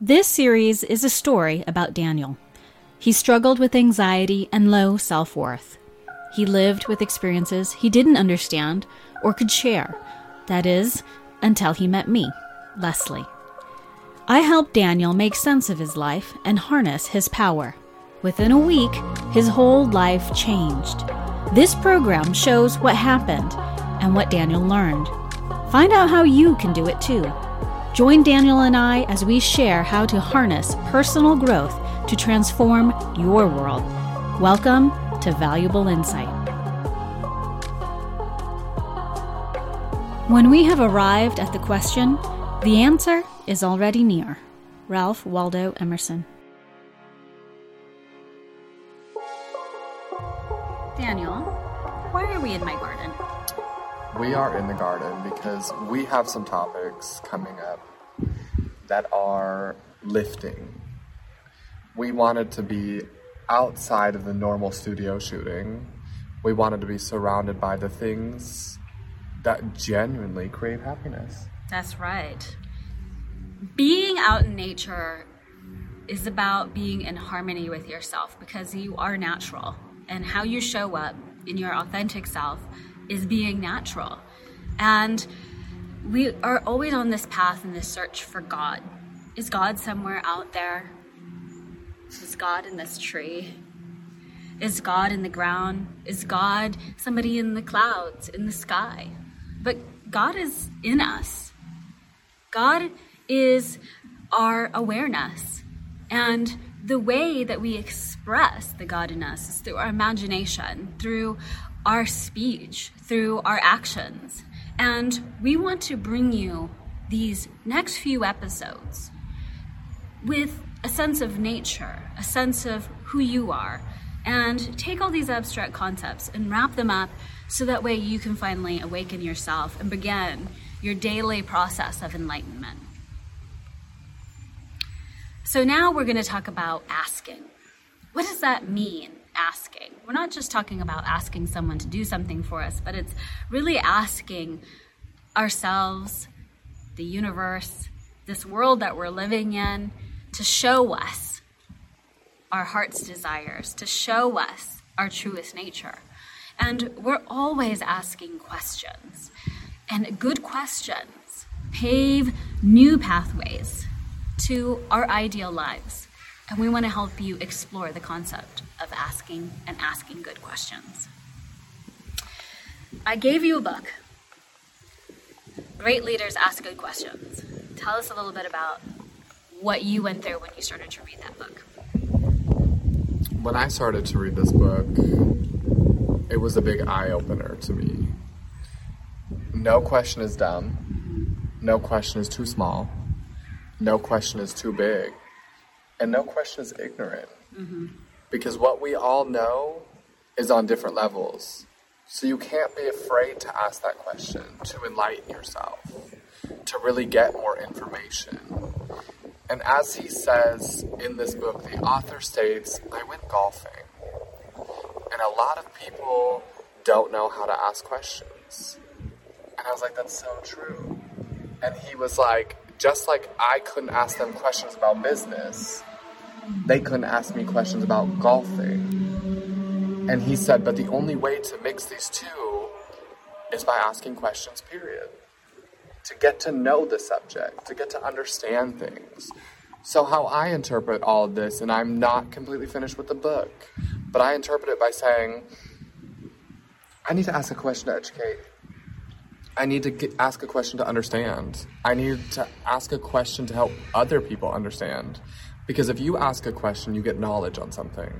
This series is a story about Daniel. He struggled with anxiety and low self worth. He lived with experiences he didn't understand or could share. That is, until he met me, Leslie. I helped Daniel make sense of his life and harness his power. Within a week, his whole life changed. This program shows what happened and what Daniel learned. Find out how you can do it too. Join Daniel and I as we share how to harness personal growth to transform your world. Welcome to Valuable Insight. When we have arrived at the question, the answer is already near. Ralph Waldo Emerson. We are in the garden because we have some topics coming up that are lifting. We wanted to be outside of the normal studio shooting. We wanted to be surrounded by the things that genuinely create happiness. That's right. Being out in nature is about being in harmony with yourself because you are natural. And how you show up in your authentic self is being natural. And we are always on this path in this search for God. Is God somewhere out there? Is God in this tree? Is God in the ground? Is God somebody in the clouds, in the sky? But God is in us. God is our awareness. And the way that we express the God in us is through our imagination, through our speech, through our actions. And we want to bring you these next few episodes with a sense of nature, a sense of who you are, and take all these abstract concepts and wrap them up so that way you can finally awaken yourself and begin your daily process of enlightenment. So, now we're going to talk about asking. What does that mean? asking. We're not just talking about asking someone to do something for us, but it's really asking ourselves, the universe, this world that we're living in, to show us our heart's desires, to show us our truest nature. And we're always asking questions. And good questions pave new pathways to our ideal lives. And we want to help you explore the concept of asking and asking good questions. I gave you a book. Great Leaders Ask Good Questions. Tell us a little bit about what you went through when you started to read that book. When I started to read this book, it was a big eye opener to me. No question is dumb. No question is too small. No question is too big and no question is ignorant. Mm-hmm. Because what we all know is on different levels. So you can't be afraid to ask that question, to enlighten yourself, to really get more information. And as he says in this book, the author states, I went golfing. And a lot of people don't know how to ask questions. And I was like, that's so true. And he was like, just like I couldn't ask them questions about business, they couldn't ask me questions about golfing. And he said, but the only way to mix these two is by asking questions, period. To get to know the subject, to get to understand things. So, how I interpret all of this, and I'm not completely finished with the book, but I interpret it by saying, I need to ask a question to educate. I need to get, ask a question to understand. I need to ask a question to help other people understand. Because if you ask a question, you get knowledge on something.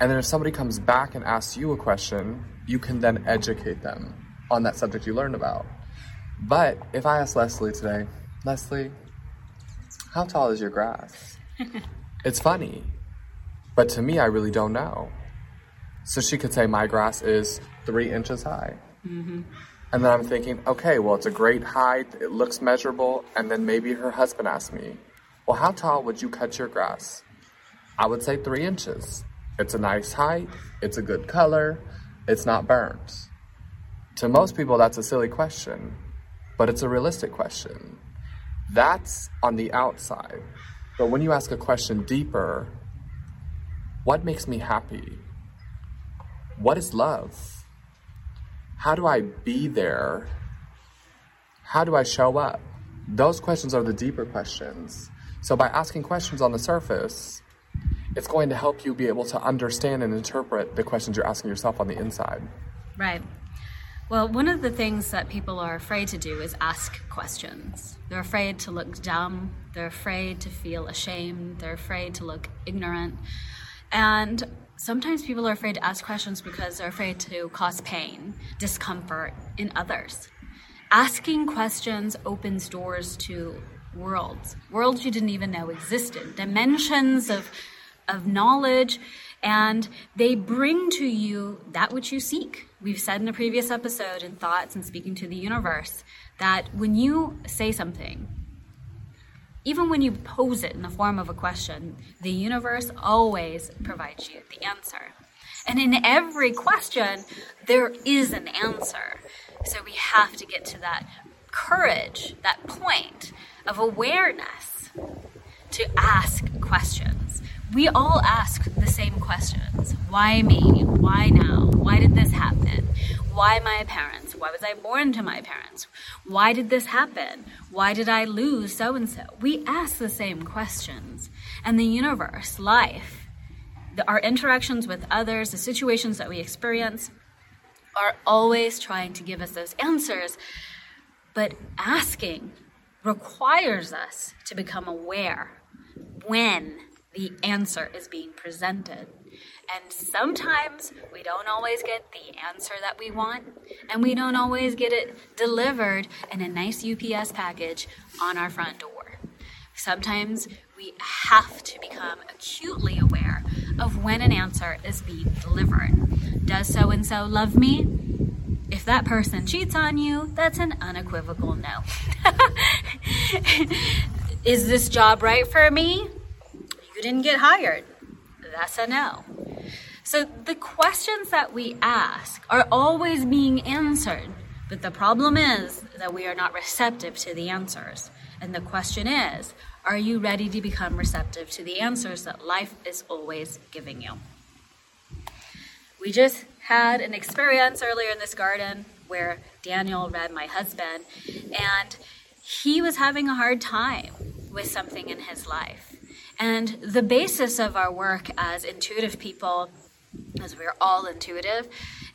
And then if somebody comes back and asks you a question, you can then educate them on that subject you learned about. But if I ask Leslie today, Leslie, how tall is your grass? it's funny. But to me, I really don't know. So she could say, My grass is three inches high. Mm-hmm. And then I'm thinking, okay, well, it's a great height, it looks measurable. And then maybe her husband asked me, well, how tall would you cut your grass? I would say three inches. It's a nice height, it's a good color, it's not burnt. To most people, that's a silly question, but it's a realistic question. That's on the outside. But when you ask a question deeper, what makes me happy? What is love? How do I be there? How do I show up? Those questions are the deeper questions. So, by asking questions on the surface, it's going to help you be able to understand and interpret the questions you're asking yourself on the inside. Right. Well, one of the things that people are afraid to do is ask questions. They're afraid to look dumb, they're afraid to feel ashamed, they're afraid to look ignorant. And sometimes people are afraid to ask questions because they're afraid to cause pain, discomfort in others. Asking questions opens doors to worlds, worlds you didn't even know existed, dimensions of, of knowledge, and they bring to you that which you seek. We've said in a previous episode in Thoughts and Speaking to the Universe that when you say something, even when you pose it in the form of a question, the universe always provides you the answer. And in every question, there is an answer. So we have to get to that courage, that point of awareness to ask questions. We all ask the same questions Why me? Why now? Why did this happen? Why my parents? Why was I born to my parents? Why did this happen? Why did I lose so and so? We ask the same questions. And the universe, life, the, our interactions with others, the situations that we experience, are always trying to give us those answers. But asking requires us to become aware when the answer is being presented. And sometimes we don't always get the answer that we want, and we don't always get it delivered in a nice UPS package on our front door. Sometimes we have to become acutely aware of when an answer is being delivered. Does so and so love me? If that person cheats on you, that's an unequivocal no. is this job right for me? You didn't get hired. That's a no. So the questions that we ask are always being answered, but the problem is that we are not receptive to the answers. And the question is, are you ready to become receptive to the answers that life is always giving you? We just had an experience earlier in this garden where Daniel read my husband, and he was having a hard time with something in his life. And the basis of our work as intuitive people, as we're all intuitive,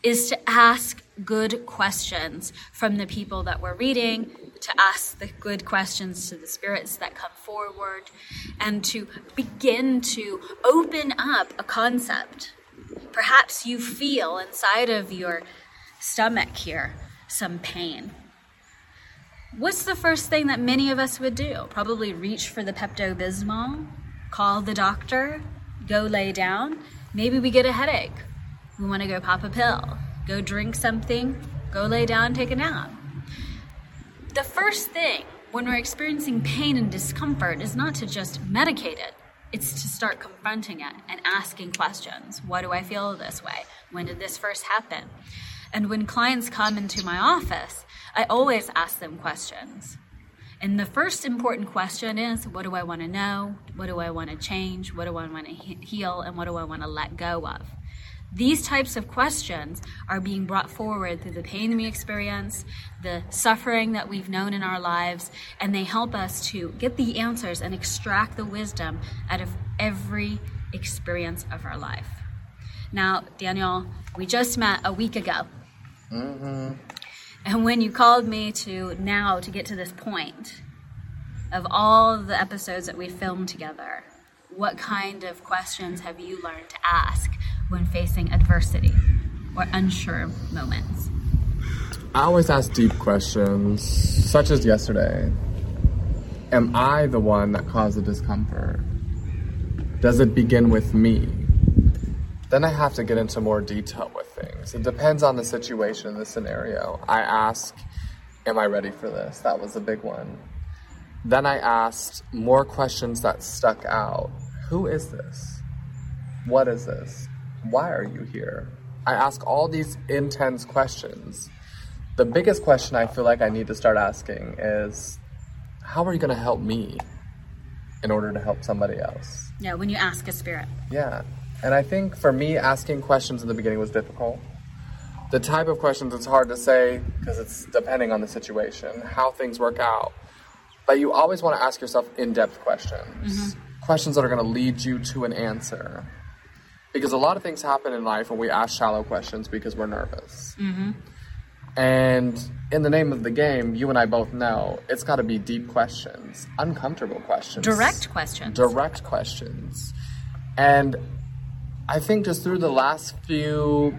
is to ask good questions from the people that we're reading, to ask the good questions to the spirits that come forward, and to begin to open up a concept. Perhaps you feel inside of your stomach here some pain. What's the first thing that many of us would do? Probably reach for the Pepto Bismol, call the doctor, go lay down. Maybe we get a headache. We want to go pop a pill, go drink something, go lay down, take a nap. The first thing when we're experiencing pain and discomfort is not to just medicate it, it's to start confronting it and asking questions. Why do I feel this way? When did this first happen? And when clients come into my office, I always ask them questions. And the first important question is what do I want to know? What do I want to change? What do I want to heal? And what do I want to let go of? These types of questions are being brought forward through the pain we experience, the suffering that we've known in our lives, and they help us to get the answers and extract the wisdom out of every experience of our life. Now, Daniel, we just met a week ago. Mm-hmm. And when you called me to now to get to this point of all the episodes that we filmed together, what kind of questions have you learned to ask when facing adversity or unsure moments? I always ask deep questions, such as yesterday. Am I the one that caused the discomfort? Does it begin with me? Then I have to get into more detail with things. It depends on the situation, the scenario. I ask, Am I ready for this? That was a big one. Then I asked more questions that stuck out. Who is this? What is this? Why are you here? I ask all these intense questions. The biggest question I feel like I need to start asking is How are you going to help me? in order to help somebody else. Yeah, when you ask a spirit. Yeah. And I think for me, asking questions in the beginning was difficult. The type of questions, it's hard to say because it's depending on the situation, how things work out. But you always want to ask yourself in depth questions, mm-hmm. questions that are going to lead you to an answer. Because a lot of things happen in life when we ask shallow questions because we're nervous. Mm-hmm. And in the name of the game, you and I both know it's got to be deep questions, uncomfortable questions, Direct questions. direct questions. And I think just through the last few,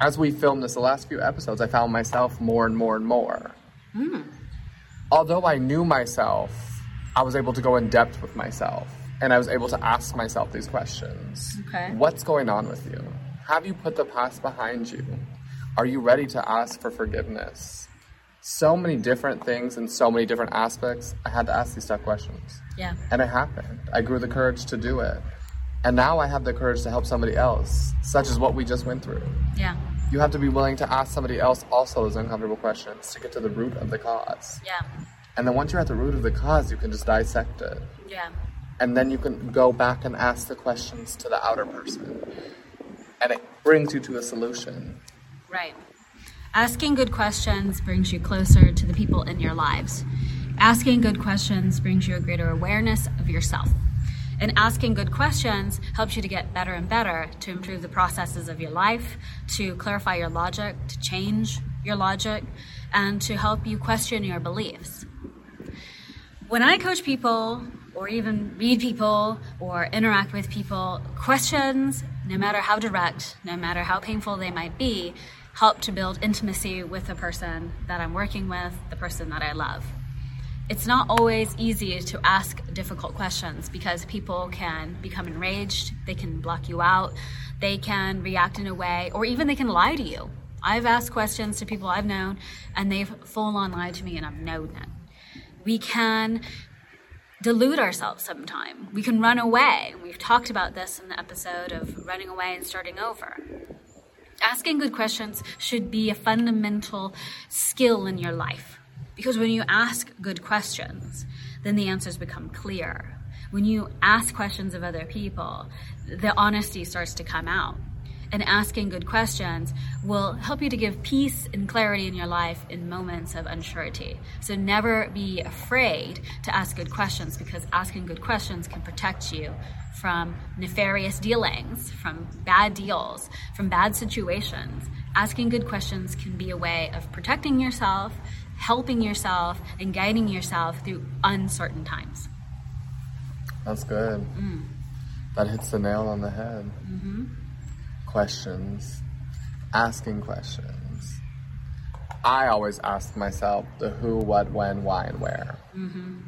as we filmed this, the last few episodes, I found myself more and more and more. Hmm. Although I knew myself, I was able to go in depth with myself. And I was able to ask myself these questions. Okay. What's going on with you? Have you put the past behind you? Are you ready to ask for forgiveness? So many different things and so many different aspects. I had to ask these tough questions. Yeah. And it happened. I grew the courage to do it. And now I have the courage to help somebody else, such as what we just went through. Yeah. You have to be willing to ask somebody else also those uncomfortable questions to get to the root of the cause. Yeah. And then once you're at the root of the cause, you can just dissect it. Yeah. And then you can go back and ask the questions to the outer person. And it brings you to a solution. Right. Asking good questions brings you closer to the people in your lives. Asking good questions brings you a greater awareness of yourself. And asking good questions helps you to get better and better to improve the processes of your life, to clarify your logic, to change your logic, and to help you question your beliefs. When I coach people, or even read people, or interact with people, questions, no matter how direct, no matter how painful they might be, help to build intimacy with the person that I'm working with, the person that I love. It's not always easy to ask difficult questions because people can become enraged, they can block you out, they can react in a way, or even they can lie to you. I've asked questions to people I've known, and they've full on lied to me, and I've known it. We can delude ourselves sometime. We can run away. We've talked about this in the episode of running away and starting over. Asking good questions should be a fundamental skill in your life because when you ask good questions, then the answers become clear. When you ask questions of other people, the honesty starts to come out. And asking good questions will help you to give peace and clarity in your life in moments of unsurety. So never be afraid to ask good questions because asking good questions can protect you from nefarious dealings, from bad deals, from bad situations. Asking good questions can be a way of protecting yourself, helping yourself, and guiding yourself through uncertain times. That's good. Mm. That hits the nail on the head. Mm-hmm. Questions, asking questions. I always ask myself the who, what, when, why, and where. Mm-hmm.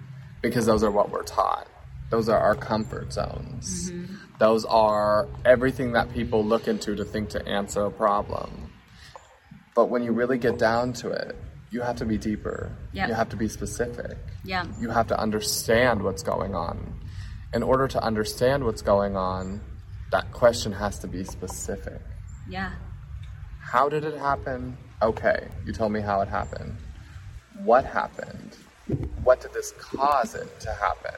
Because those are what we're taught. Those are our comfort zones. Mm-hmm. Those are everything that people look into to think to answer a problem. But when you really get down to it, you have to be deeper. Yep. You have to be specific Yeah. you have to understand what's going on. In order to understand what's going on, that question has to be specific. Yeah. How did it happen? Okay, you told me how it happened. What happened? What did this cause it to happen?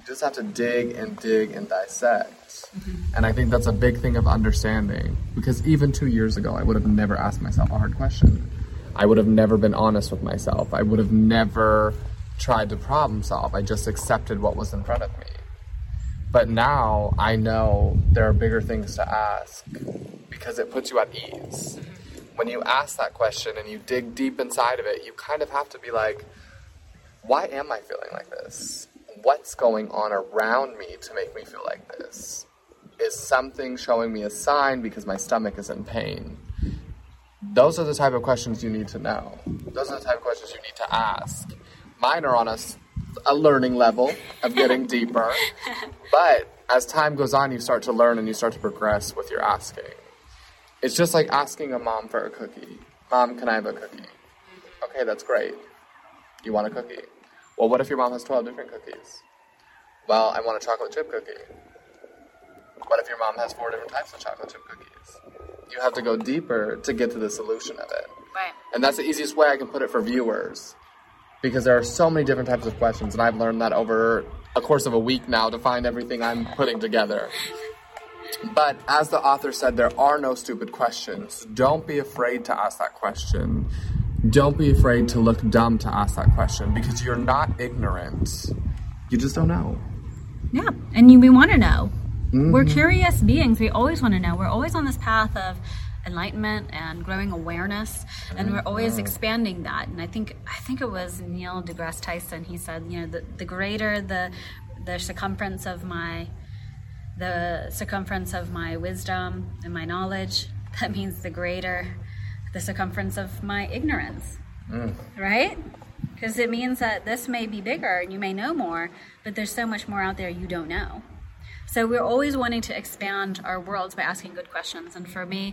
You just have to dig and dig and dissect. Mm-hmm. And I think that's a big thing of understanding because even two years ago, I would have never asked myself a hard question. I would have never been honest with myself. I would have never tried to problem solve. I just accepted what was in front of me. But now I know there are bigger things to ask because it puts you at ease. When you ask that question and you dig deep inside of it, you kind of have to be like, why am I feeling like this? What's going on around me to make me feel like this? Is something showing me a sign because my stomach is in pain? Those are the type of questions you need to know. Those are the type of questions you need to ask. Mine are on a, a learning level of getting deeper. But as time goes on, you start to learn and you start to progress with your asking. It's just like asking a mom for a cookie. Mom, can I have a cookie? Okay, that's great. You want a cookie? Well, what if your mom has 12 different cookies? Well, I want a chocolate chip cookie. What if your mom has four different types of chocolate chip cookies? You have to go deeper to get to the solution of it. Right. And that's the easiest way I can put it for viewers. Because there are so many different types of questions, and I've learned that over a course of a week now to find everything I'm putting together. But as the author said, there are no stupid questions. Don't be afraid to ask that question. Don't be afraid to look dumb to ask that question because you're not ignorant. You just don't know. Yeah, and you, we want to know. Mm-hmm. We're curious beings. We always want to know. We're always on this path of enlightenment and growing awareness, and we're always expanding that. And I think I think it was Neil deGrasse Tyson. He said, you know, the, the greater the the circumference of my the circumference of my wisdom and my knowledge, that means the greater the circumference of my ignorance. Mm. Right? Because it means that this may be bigger and you may know more, but there's so much more out there you don't know. So we're always wanting to expand our worlds by asking good questions. And for me,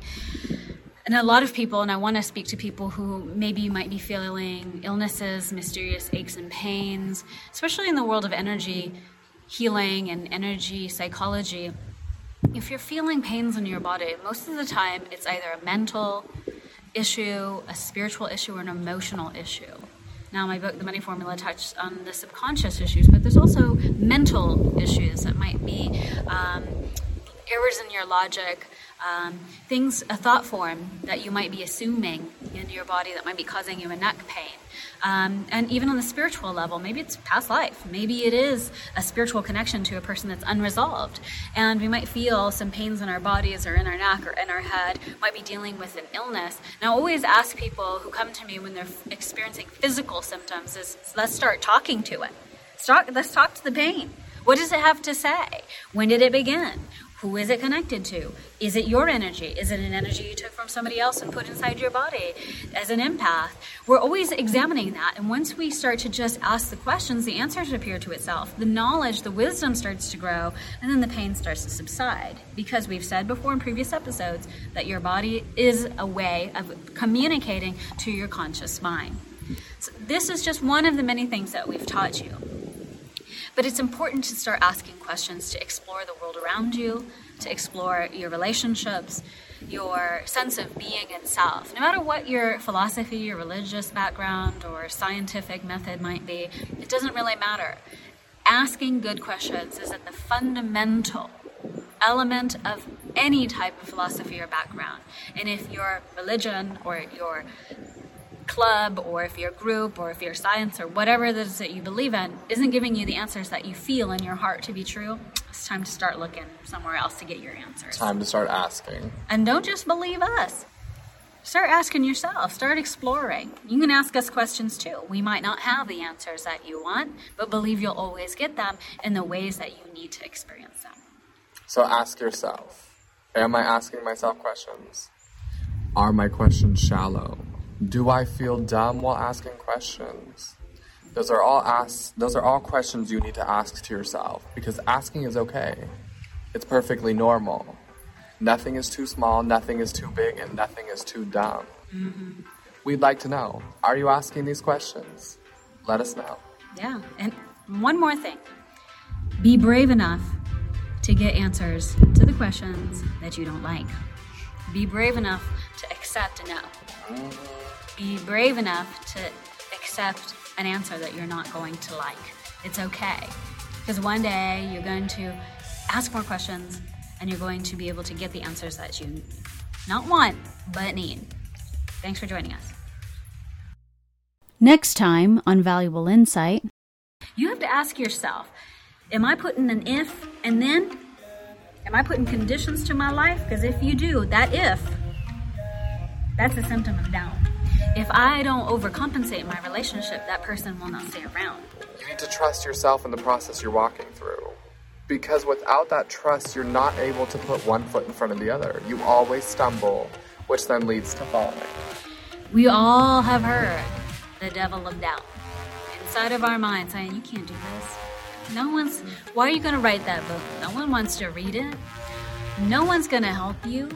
and a lot of people, and I want to speak to people who maybe might be feeling illnesses, mysterious aches and pains, especially in the world of energy healing and energy psychology, if you're feeling pains in your body, most of the time it's either a mental issue, a spiritual issue, or an emotional issue. Now, my book, The Money Formula, touches on the subconscious issues, but there's also mental issues that might be um, errors in your logic, um, things, a thought form that you might be assuming in your body that might be causing you a neck pain. Um, and even on the spiritual level, maybe it's past life. Maybe it is a spiritual connection to a person that's unresolved. And we might feel some pains in our bodies or in our neck or in our head, might be dealing with an illness. Now, I always ask people who come to me when they're experiencing physical symptoms is let's start talking to it. Start, let's talk to the pain. What does it have to say? When did it begin? Who is it connected to? Is it your energy? Is it an energy you took from somebody else and put inside your body as an empath? We're always examining that. And once we start to just ask the questions, the answers appear to itself. The knowledge, the wisdom starts to grow, and then the pain starts to subside. Because we've said before in previous episodes that your body is a way of communicating to your conscious mind. So this is just one of the many things that we've taught you. But it's important to start asking questions to explore the world around you, to explore your relationships, your sense of being itself. No matter what your philosophy, your religious background, or scientific method might be, it doesn't really matter. Asking good questions is at the fundamental element of any type of philosophy or background. And if your religion or your club or if your group or if your science or whatever it is that you believe in isn't giving you the answers that you feel in your heart to be true, it's time to start looking somewhere else to get your answers. Time to start asking. And don't just believe us. Start asking yourself, start exploring. You can ask us questions too. We might not have the answers that you want, but believe you'll always get them in the ways that you need to experience them. So ask yourself Am I asking myself questions? Are my questions shallow? Do I feel dumb while asking questions? Those are all ask, those are all questions you need to ask to yourself because asking is okay. It's perfectly normal. Nothing is too small, nothing is too big, and nothing is too dumb. Mm-hmm. We'd like to know. Are you asking these questions? Let us know. Yeah. And one more thing. Be brave enough to get answers to the questions that you don't like. Be brave enough to accept a no. Mm-hmm be brave enough to accept an answer that you're not going to like. It's okay. Because one day you're going to ask more questions and you're going to be able to get the answers that you not want, but need. Thanks for joining us. Next time on Valuable Insight, you have to ask yourself Am I putting an if and then? Am I putting conditions to my life? Because if you do, that if, that's a symptom of doubt. If I don't overcompensate my relationship, that person will not stay around. You need to trust yourself in the process you're walking through. Because without that trust, you're not able to put one foot in front of the other. You always stumble, which then leads to falling. We all have heard the devil of doubt inside of our mind saying, You can't do this. No one's, why are you going to write that book? No one wants to read it. No one's going to help you. You